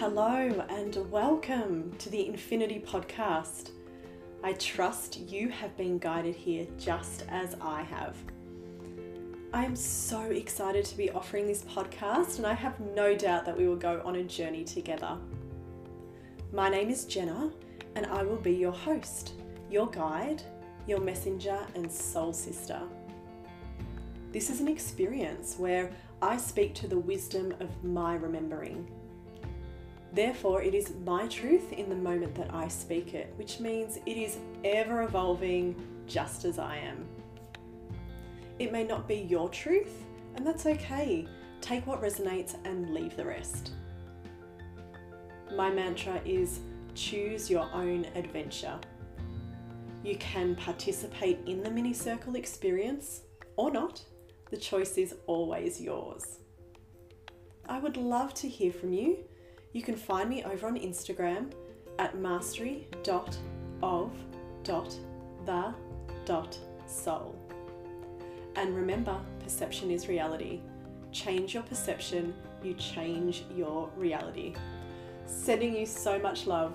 Hello and welcome to the Infinity Podcast. I trust you have been guided here just as I have. I am so excited to be offering this podcast, and I have no doubt that we will go on a journey together. My name is Jenna, and I will be your host, your guide, your messenger, and soul sister. This is an experience where I speak to the wisdom of my remembering. Therefore, it is my truth in the moment that I speak it, which means it is ever evolving just as I am. It may not be your truth, and that's okay. Take what resonates and leave the rest. My mantra is choose your own adventure. You can participate in the mini circle experience or not. The choice is always yours. I would love to hear from you. You can find me over on Instagram at mastery.of.the.soul. And remember, perception is reality. Change your perception, you change your reality. Sending you so much love.